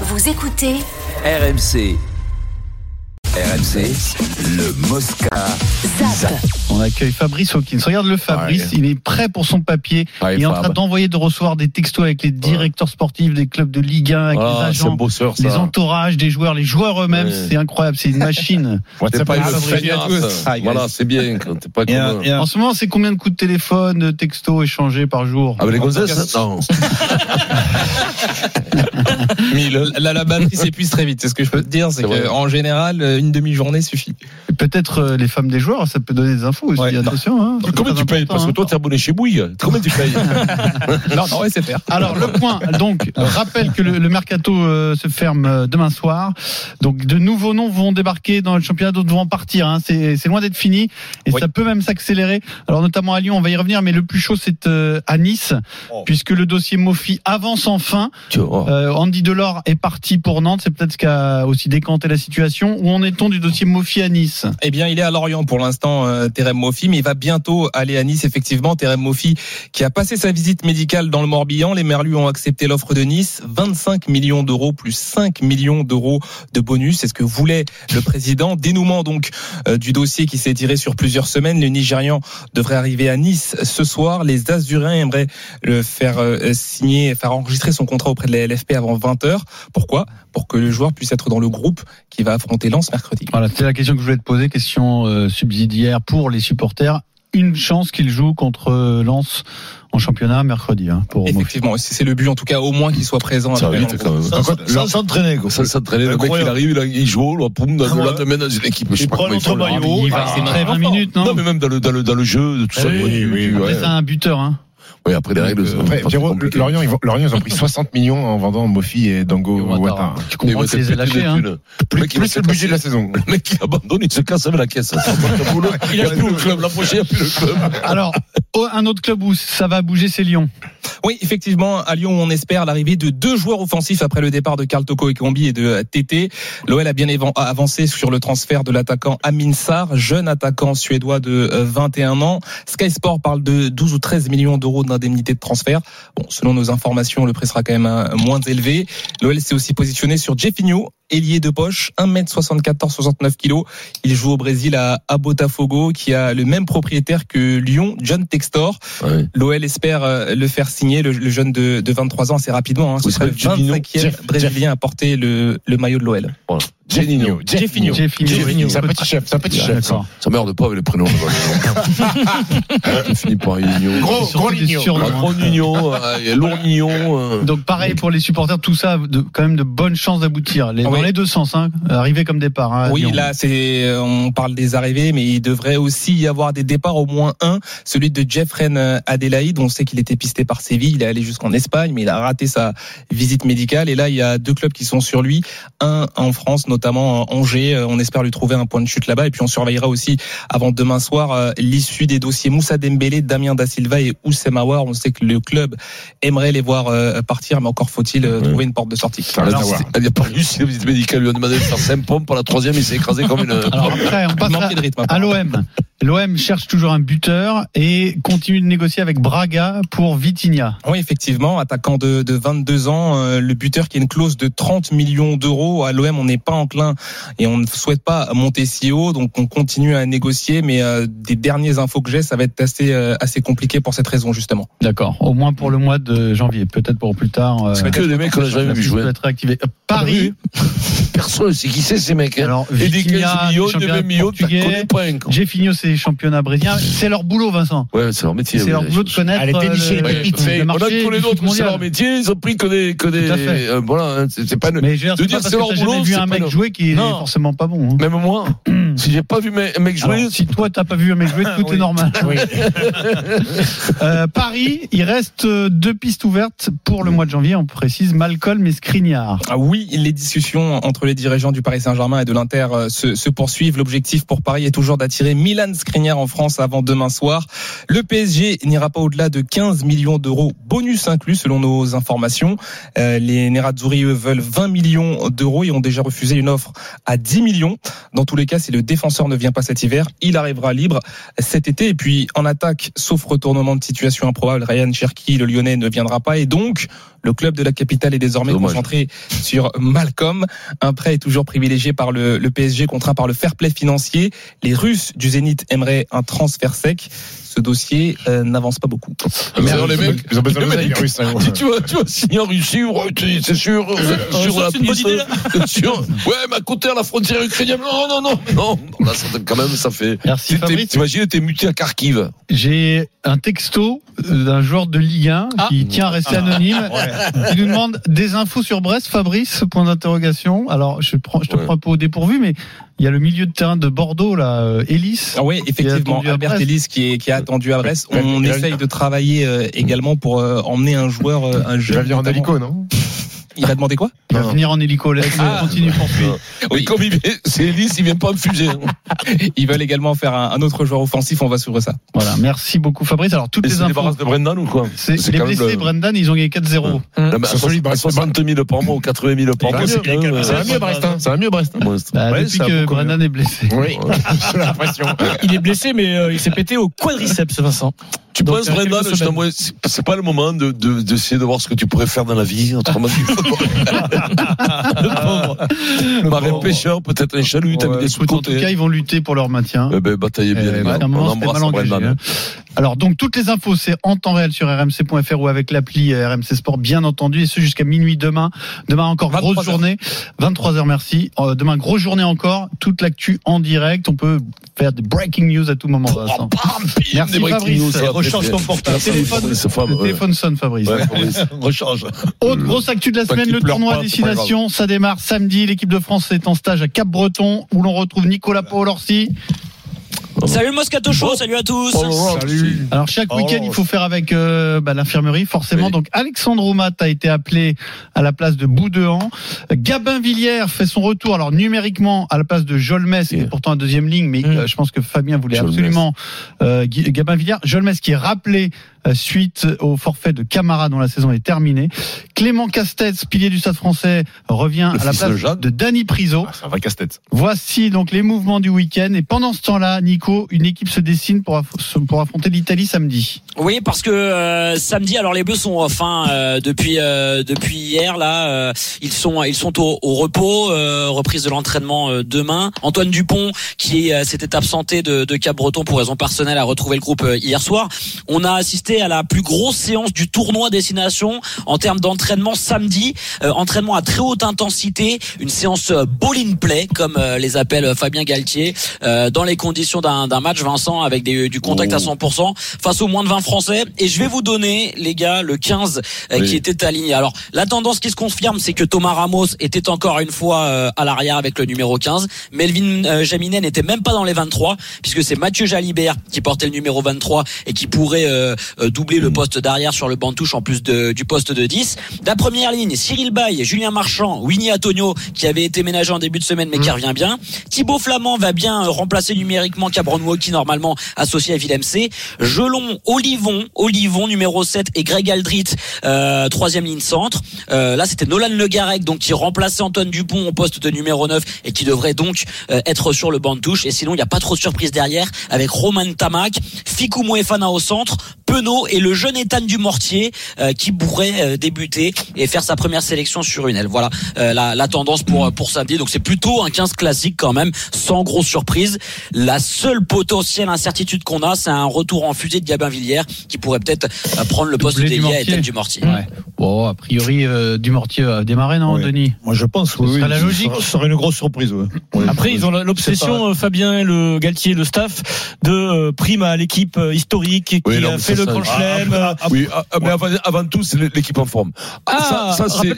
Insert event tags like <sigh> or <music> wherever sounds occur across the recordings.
Vous écoutez RMC. RMC, le Mosca. ZAP. On accueille Fabrice Hawkins. Regarde le Fabrice, Ouais. il est prêt pour son papier. Ouais, il est en train d'envoyer, de recevoir des textos avec les directeurs sportifs des clubs de Ligue 1, avec les Ah, un agents, bosseur, les entourages des joueurs, les joueurs eux-mêmes. Ouais. C'est incroyable, c'est une machine. <laughs> T'es pas une Fabrice. feignasse. Voilà, c'est bien quand t'es pas Et un- et un- En ce moment, c'est combien de coups de téléphone, de textos échangés par jour Avec les gonzesses Non. <laughs> La, la batterie s'épuise très vite. C'est ce que je peux te dire. C'est qu'en général, une demi-journée suffit. Peut-être euh, les femmes des joueurs, ça peut donner des infos aussi. Ouais. Attention. Hein, tu payes? Parce que toi, t'es abonné chez Bouygues. Combien tu payes? <laughs> Non, non, ouais, c'est faire. Alors le point, donc rappelle que le, le mercato euh, se ferme euh, demain soir. Donc de nouveaux noms vont débarquer dans le championnat, d'autres vont partir. Hein. C'est c'est loin d'être fini et Oui. ça peut même s'accélérer. Alors notamment à Lyon, on va y revenir, mais le plus chaud c'est euh, à Nice, Oh. puisque le dossier Mofi avance enfin. Tu vois. Euh, Andy Delors est parti pour Nantes, c'est peut-être ce qui a aussi décanté la situation. Où en est-on du dossier Mofi à Nice? Eh bien, il est à Lorient pour l'instant, euh, Terem Moffi, mais il va bientôt aller à Nice, effectivement. Terem Moffi, qui a passé sa visite médicale dans le Morbihan. Les Merlus ont accepté l'offre de Nice. 25 millions d'euros plus 5 millions d'euros de bonus. C'est ce que voulait le président. Dénouement, donc, euh, du dossier qui s'est tiré sur plusieurs semaines. Le Nigérian devrait arriver à Nice ce soir. Les Azuriens aimeraient le faire euh, signer, faire enregistrer son contrat auprès de la LFP avant 20 heures. Pourquoi? Pour que le joueur puisse être dans le groupe qui va affronter Lens mercredi. Voilà, c'est la question que je voulais te poser, question euh, subsidiaire pour les supporters. Une chance qu'il joue contre euh, Lens en championnat mercredi hein, pour. Effectivement, c'est c'est le but en tout cas au moins qu'il soit présent. Ça va vite quand même. Sans sans s'entraîner, quoi. Ça s'entraîner, le mec il arrive, il, joue, là, poum, dans Ah le dans une équipe. Il pas prend l'autre maillot. Il va Ah, c'est après 20 marrant. minutes, non, Non, mais même dans le, dans le, dans le jeu, tout ça. Oui, oui, oui, Après, Ouais. c'est un buteur. Hein. Oui, après les règles, Après, pas Pierrot. Lorient, ils, vont- Lorient, ils ont pris <laughs> 60 millions en vendant Mofi et Dango Ouattara. Tu comprends que les lâchés. Hein. Plus, plus le budget de la saison. Le mec, il abandonne, il se casse avec la caisse. <laughs> Il n'y a plus le club. La prochaine, il n'y a plus le club. Alors, un autre club où ça va bouger, c'est Lyon. Oui, effectivement, à Lyon, on espère l'arrivée de deux joueurs offensifs après le départ de Karl Toko et Combi et de TT. L'OL a bien avancé sur le transfert de l'attaquant Amin Sarr, jeune attaquant suédois de euh, 21 ans. Sky Sport parle de 12 ou 13 millions d'euros d'indemnité de transfert. Bon, selon nos informations, le prix sera quand même euh, moins élevé. L'OL s'est aussi positionné sur Jeffinho, ailier de poche, 1m74, 69 kg. Il joue au Brésil à, à Botafogo, qui a le même propriétaire que Lyon, John Textor. Ouais. L'OL espère euh, le faire signer, le, le jeune de, de 23 ans, assez rapidement. Hein. Ce serait le c'est Jeffinho. 25e Jeff- brésilien à porter le, le maillot de l'OL. Voilà. Jeffinho. Jeffinho. Jeffinho. C'est un petit chef, c'est un petit chef. Ça merde pas avec les prénoms. Ça finit par Nino. Gros, gros surnoms, hein. Gros Nino, euh, lourd Nino. euh. Donc pareil pour les supporters, tout ça, de, quand même de bonnes chances d'aboutir. Ah Dans les deux sens, hein, arriver comme départ. Hein, Oui, là, c'est, euh, on parle des arrivées, mais il devrait aussi y avoir des départs, au moins un, celui de Jeffren euh, Adelaide. On sait qu'il était pisté par Séville, il est allé jusqu'en Espagne, mais il a raté sa visite médicale. Et là, il y a deux clubs qui sont sur lui, un en France, notamment euh, Angers. Euh, On espère lui trouver un point de chute là-bas. Et puis, on surveillera aussi, avant demain soir, euh, l'issue des dossiers Moussa Dembélé, Damien Da Silva et Oussem Aouar. On sait que le club aimerait les voir partir, mais encore faut-il trouver une porte de sortie. Alors, il n'y a pas réussi la visite médicale. Lui a demandé de faire 5 pompes. Pour la troisième, il s'est écrasé comme une. Alors après, on passe à l'OM. L'OM cherche toujours un buteur et continue de négocier avec Braga pour Vitinha. Oui, effectivement, attaquant de, de 22 ans, euh, le buteur qui a une clause de 30 millions d'euros. À l'OM, on n'est pas enclin et on ne souhaite pas monter si haut, donc on continue à négocier. Mais euh, des dernières infos que j'ai, ça va être assez euh, assez compliqué pour cette raison justement. D'accord. Au moins pour le mois de janvier, peut-être pour plus tard. euh, C'est que des mecs qu'on n'a jamais vu jouer. peut être réactivée. Euh, Paris. <laughs> Personne, c'est qui c'est ces mecs hein Alors Et des Vitinha, 15 millions, des championnat 20 millions, t'as portugais. connu pas un. quoi. Jeffinho, c'est championnat brésilien. C'est leur boulot, Vincent. Ouais, c'est leur métier. C'est leur boulot de connaître Allez, dénicher euh, les le, pépites. le Fait, on a marché tous les autres, c'est leur métier, ils ont pris que des, que des, Tout à fait. euh, voilà, hein, c'est pas une- Mais je veux dire, c'est leur boulot, vu c'est un mec jouer qui est forcément pas bon. hein. même moi, <clears throat> si j'ai pas vu un mec jouer, Alors, si toi t'as pas vu un mec jouer, tout est normal. <laughs> <laughs> Euh, Paris, il reste euh, deux pistes ouvertes pour le mois de janvier. On précise Malcolm et Skriniar. Ah oui, les discussions entre les dirigeants du Paris Saint-Germain et de l'Inter se, se poursuivent. L'objectif pour Paris est toujours d'attirer Milan Skriniar en France avant demain soir. Le PSG n'ira pas au-delà de 15 millions d'euros, bonus inclus selon nos informations. Euh, les Nerazzurri, veulent 20 millions d'euros et ont déjà refusé une offre à 10 millions. Dans tous les cas, si le défenseur ne vient pas cet hiver, il arrivera libre cet été. Et puis, en attaque, sauf retournement de situation improbable, Ryan Cherki, le Lyonnais, ne viendra pas. Et donc, Le club de la capitale est désormais Dommage. concentré sur Malcolm. Un prêt est toujours privilégié par le, le PSG, contraint par le fair play financier. Les Russes du Zénith aimeraient un transfert sec. Ce dossier euh, n'avance pas beaucoup. Mais alors, les mecs, Ils ont besoin de les Russes. hein. <laughs> Si tu vas, tu vas signer en Russie, c'est sûr, c'est sur ça, la c'est une bonne piste. Ouais, mais à côté, à la frontière ukrainienne, non, non, non, non. Là, ça, quand même, ça fait. Merci. T'imagines, t'es muté à Kharkiv. J'ai un texto euh, d'un joueur de Ligue 1 Ah. qui tient à rester anonyme. <laughs> Il nous demande des infos sur Brest, Fabrice, point d'interrogation. Alors, je, prends, je te Ouais. prends un peu au dépourvu, mais il y a le milieu de terrain de Bordeaux, là, euh, Ellis. Ah oui, effectivement, Albert. Ellis qui est, qui est attendu à Brest. On il essaye de travailler euh, également pour euh, emmener un joueur, euh, un Il jeune. va venir en hélico, non? Il va demander quoi? Il va Non. venir en hélico. Laisse, Ah. continue, poursuis. Oui, comme il vient, c'est Ellis, il vient pas me fuser. <laughs> Ils veulent également faire un, un autre joueur offensif. On va suivre ça. Voilà, merci beaucoup Fabrice. Alors, toutes Et les infos. de Brendan ou quoi les blessés, le- Brendan, ils ont gagné 4-0. Non, mais à C'est solide, à Brest. 60 000 par mois ou 80 000 par Ça mois. Ça va mieux, Brest. hein. Ça va mieux, Brest. hein. Bah, depuis que Brendan est blessé. Oui, <laughs> j'ai l'impression. Il est blessé, mais euh, il s'est pété au quadriceps, Vincent. Tu Donc, penses, a Brendan, c'est pas le moment de, de, d'essayer de voir ce que tu pourrais faire dans la vie, autrement. <laughs> Le pauvre. Marin pêcheur, peut-être un chalut, t'as mis des Écoute, en tout cas, ils vont lutter pour leur maintien. Eh ben, bataillez bien, Euh, les moment, On mal engagé, Brendan. hein. Alors donc toutes les infos c'est en temps réel sur rmc.fr ou avec l'appli euh, RMC Sport bien entendu et ce jusqu'à minuit demain. Demain encore 23 grosse heures. journée, 23 h merci. Euh, demain grosse journée encore, toute l'actu en direct. On peut faire des breaking news à tout moment. Vincent. Merci, Des Fabrice. news, Recharge ton portable. Téléphone. Le ouais. sonne Fabrice. Ouais, Fabrice. Recharge. Autre grosse actu de la semaine, le tournoi pas, ça démarre samedi. L'équipe de France est en stage à Cap-Breton où l'on retrouve Nicolas Paul-Orsi. Salut le Moscato Show, salut à tous. Salut. Alors chaque Oh. week-end, il faut faire avec euh, bah, l'infirmerie, forcément. Oui. Donc Alexandre Oumat a été appelé à la place de Boudéan. Gabin Villiers fait son retour, alors numériquement à la place de Jolmes, qui est pourtant en deuxième ligne, mais Mm. euh, je pense que Fabien voulait Jolmes. absolument euh, Gabin Villiers. Jolmes qui est rappelé suite au forfait de Camara dont la saison est terminée. Clément Castex, pilier du Stade français, revient Le à la place de Danny Priso. Ah. Voici donc les mouvements du week-end. Et pendant ce temps-là, Nico, une équipe se dessine pour, aff- pour affronter l'Italie samedi. Oui, parce que euh, samedi, alors les Bleus sont off hein, euh, depuis euh, depuis hier là, euh, ils sont ils sont au, au repos, euh, reprise de l'entraînement euh, demain. Antoine Dupont qui euh, s'était absenté de, de Cap-Breton pour raison personnelle a retrouvé le groupe euh, hier soir. On a assisté à la plus grosse séance du tournoi destination en termes d'entraînement samedi, euh, entraînement à très haute intensité, une séance euh, ball in play comme euh, les appelle Fabien Galtier, euh, dans les conditions d'un match Vincent avec des, du contact à 100% face aux moins de 20 Français. Et je vais vous donner, les gars, le 15 euh, Oui. qui était aligné. Alors, la tendance qui se confirme, c'est que Thomas Ramos était encore une fois à l'arrière avec le numéro 15. Melvin Jaminet n'était même pas dans les 23, puisque c'est Mathieu Jalibert qui portait le numéro 23 et qui pourrait euh, euh, doubler le poste d'arrière sur le banc de touche en plus de, du poste de 10. La première ligne, Cyril Bay, Julien Marchand, Winnie Antonio, qui avait été ménagé en début de semaine mais qui revient bien. Thibaut Flamand va bien euh, remplacer numériquement Cabron qui normalement associé à Villemc. Gelon, Olivon, Olivon numéro 7 et Greg Aldrit euh, troisième ligne centre. Euh, là c'était Nolan Le Garec donc qui remplaçait Antoine Dupont au poste de numéro 9 et qui devrait donc euh, être sur le banc de touche. Et sinon il n'y a pas trop de surprise derrière avec Roman Tamac, Fikou Moefana au centre, Penaud et le jeune Ethan Dumortier euh, qui pourrait euh, débuter et faire sa première sélection sur une aile. Voilà euh, la, la tendance pour pour samedi. Donc c'est plutôt un 15 classique quand même, sans grosse surprise. La seule potentielle incertitude qu'on a, c'est un retour en fusée de Gabin Villiers qui pourrait peut-être euh, prendre le poste d'ailier à Dumortier. Ethan Dumortier. Ouais. Bon, a priori, euh, Dumortier a démarré, non, Oui. Denis Moi, je pense, oui, serait oui, la ce logique. serait- Ce serait une grosse surprise, ouais. Après, ils ont la- l'obsession, Fabien, le Galtier, le staff, de prime à l'équipe historique qui Oui, non, a fait le ça- Grand Chelem. Oui, ah, ah, mais avant, tout, c'est l'équipe en forme. Ah, ça, ça, il,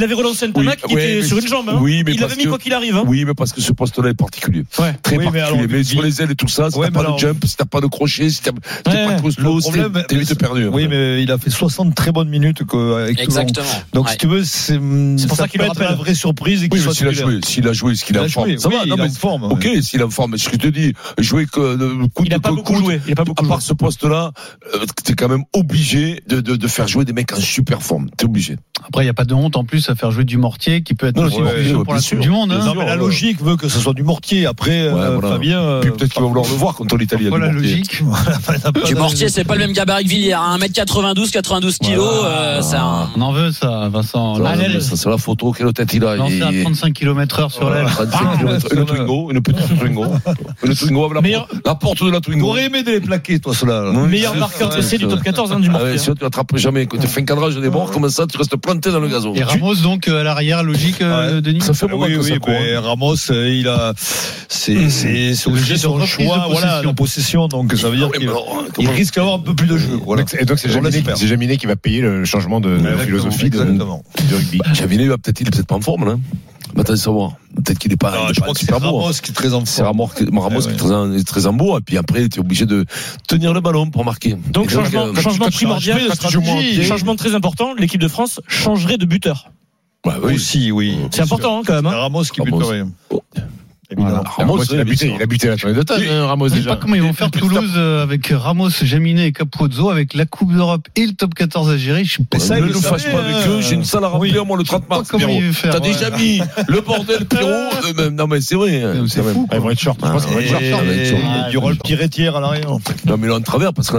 a- avait relancé un Oui, Tamac qui était sur une jambe. Hein. oui, mais il parce avait mis que- quoi qu'il arrive. Hein. Oui, mais parce que ce poste-là est particulier. Très Oui, particulier. Mais, sur les ailes et tout ça, si t'as pas de jump, si t'as pas de crochet, si t'as pas de problème, t'es vite perdu. Oui, mais il a fait 60 très bonnes minutes avec. Exactement. Donc, si tu veux, c'est C'est pour ça qu'il le être la vraie surprise et qu'il Oui, mais soit s'il a joué, s'il a joué, ce qu'il Il est en a forme. joué, Ça oui, va, il non, est mais en forme. Ok, s'il est en forme, mais ce que je te dis, jouer que de coup Il n'a de pas coup, joué. Il a pas beaucoup à part joué. ce poste-là, t'es quand même obligé de, de, de faire jouer des mecs en super forme. T'es obligé. Après, il n'y a pas de honte en plus à faire jouer du mortier qui peut être Non, aussi c'est bon obligé, pour la sûr. Coupe du Monde. hein. Non, mais la logique veut que ce soit du mortier. Après, euh, Ouais, voilà. Fabien. euh, Puis peut-être qu'il va vouloir le voir contre l'Italie. <laughs> Voilà la du mortier. logique. Du mortier, c'est pas le même gabarit que Villiers. hein. 1m92, 92 kilos, euh, c'est un. On en veut ça, Vincent. C'est la photo. Quelle tête il a Lancé à Il- 35 km heure sur l'aile. 35 kilomètres. Une Twingo, une petite Twingo. Une Twingo avec la, Meilleur- porte, la porte de la Twingo. T'aurais aimé de les plaquer, toi, cela. Meilleur marqueur d'essai du top 14 hein, du Ah mortier. ouais, sinon tu l'attrapes jamais. Quand tu fais un cadrage des bords comme ça, tu restes planté dans le gazon. Et Ramos donc euh, à l'arrière, logique, euh, Ouais. Denis. Ça fait un moment Oui, que oui, ça court. mais hein. Ramos, euh, il a, c'est, c'est, c'est Le obligé reprise de choix, voilà, possession. la possession, donc ça veut dire qu'il risque d'avoir un peu plus de jeu, voilà. Et donc c'est Jaminet, c'est Jaminet qui va payer le changement de, philosophie de, rugby. Javinet, il va peut-être, il est peut-être pas en forme, là. Mais attends, savoir. Peut-être qu'il est pas, Non, je pas crois que c'est. Ramos qui est très en C'est. Ramos, qui- Ramos Ouais, qui est ouais. très, en- est très en beau, et puis après, tu es obligé de tenir le ballon pour marquer. Donc Et changement, euh, changement primordial, changes de stratégie, changement très important. L'équipe de France changerait de buteur. ouais, oui. Aussi, oui. C'est important hein, quand même. C'est hein. Ramos qui Ramos. buterait. Évidemment. Ramos, il a buté, il a buté la tournée de table, hein, Ramos Je sais pas comment ils vont faire Toulouse euh, avec Ramos, Jaminet et Capozzo, avec la Coupe d'Europe et le top 14 à gérer. Je pas, ça, ne nous le fâche pas avec euh, eux, j'ai une salle à remplir, moi, le 30 pas mars, Pierrot. T'as déjà mis le bordel, Pierrot. Euh, Non, mais c'est vrai. hein, C'est fou. Ah, ils vont être short. Je pense qu'ils vont être short. Et- et Il y aura le tiré-tiers à l'arrière. Non, mais là, en travers, parce qu'on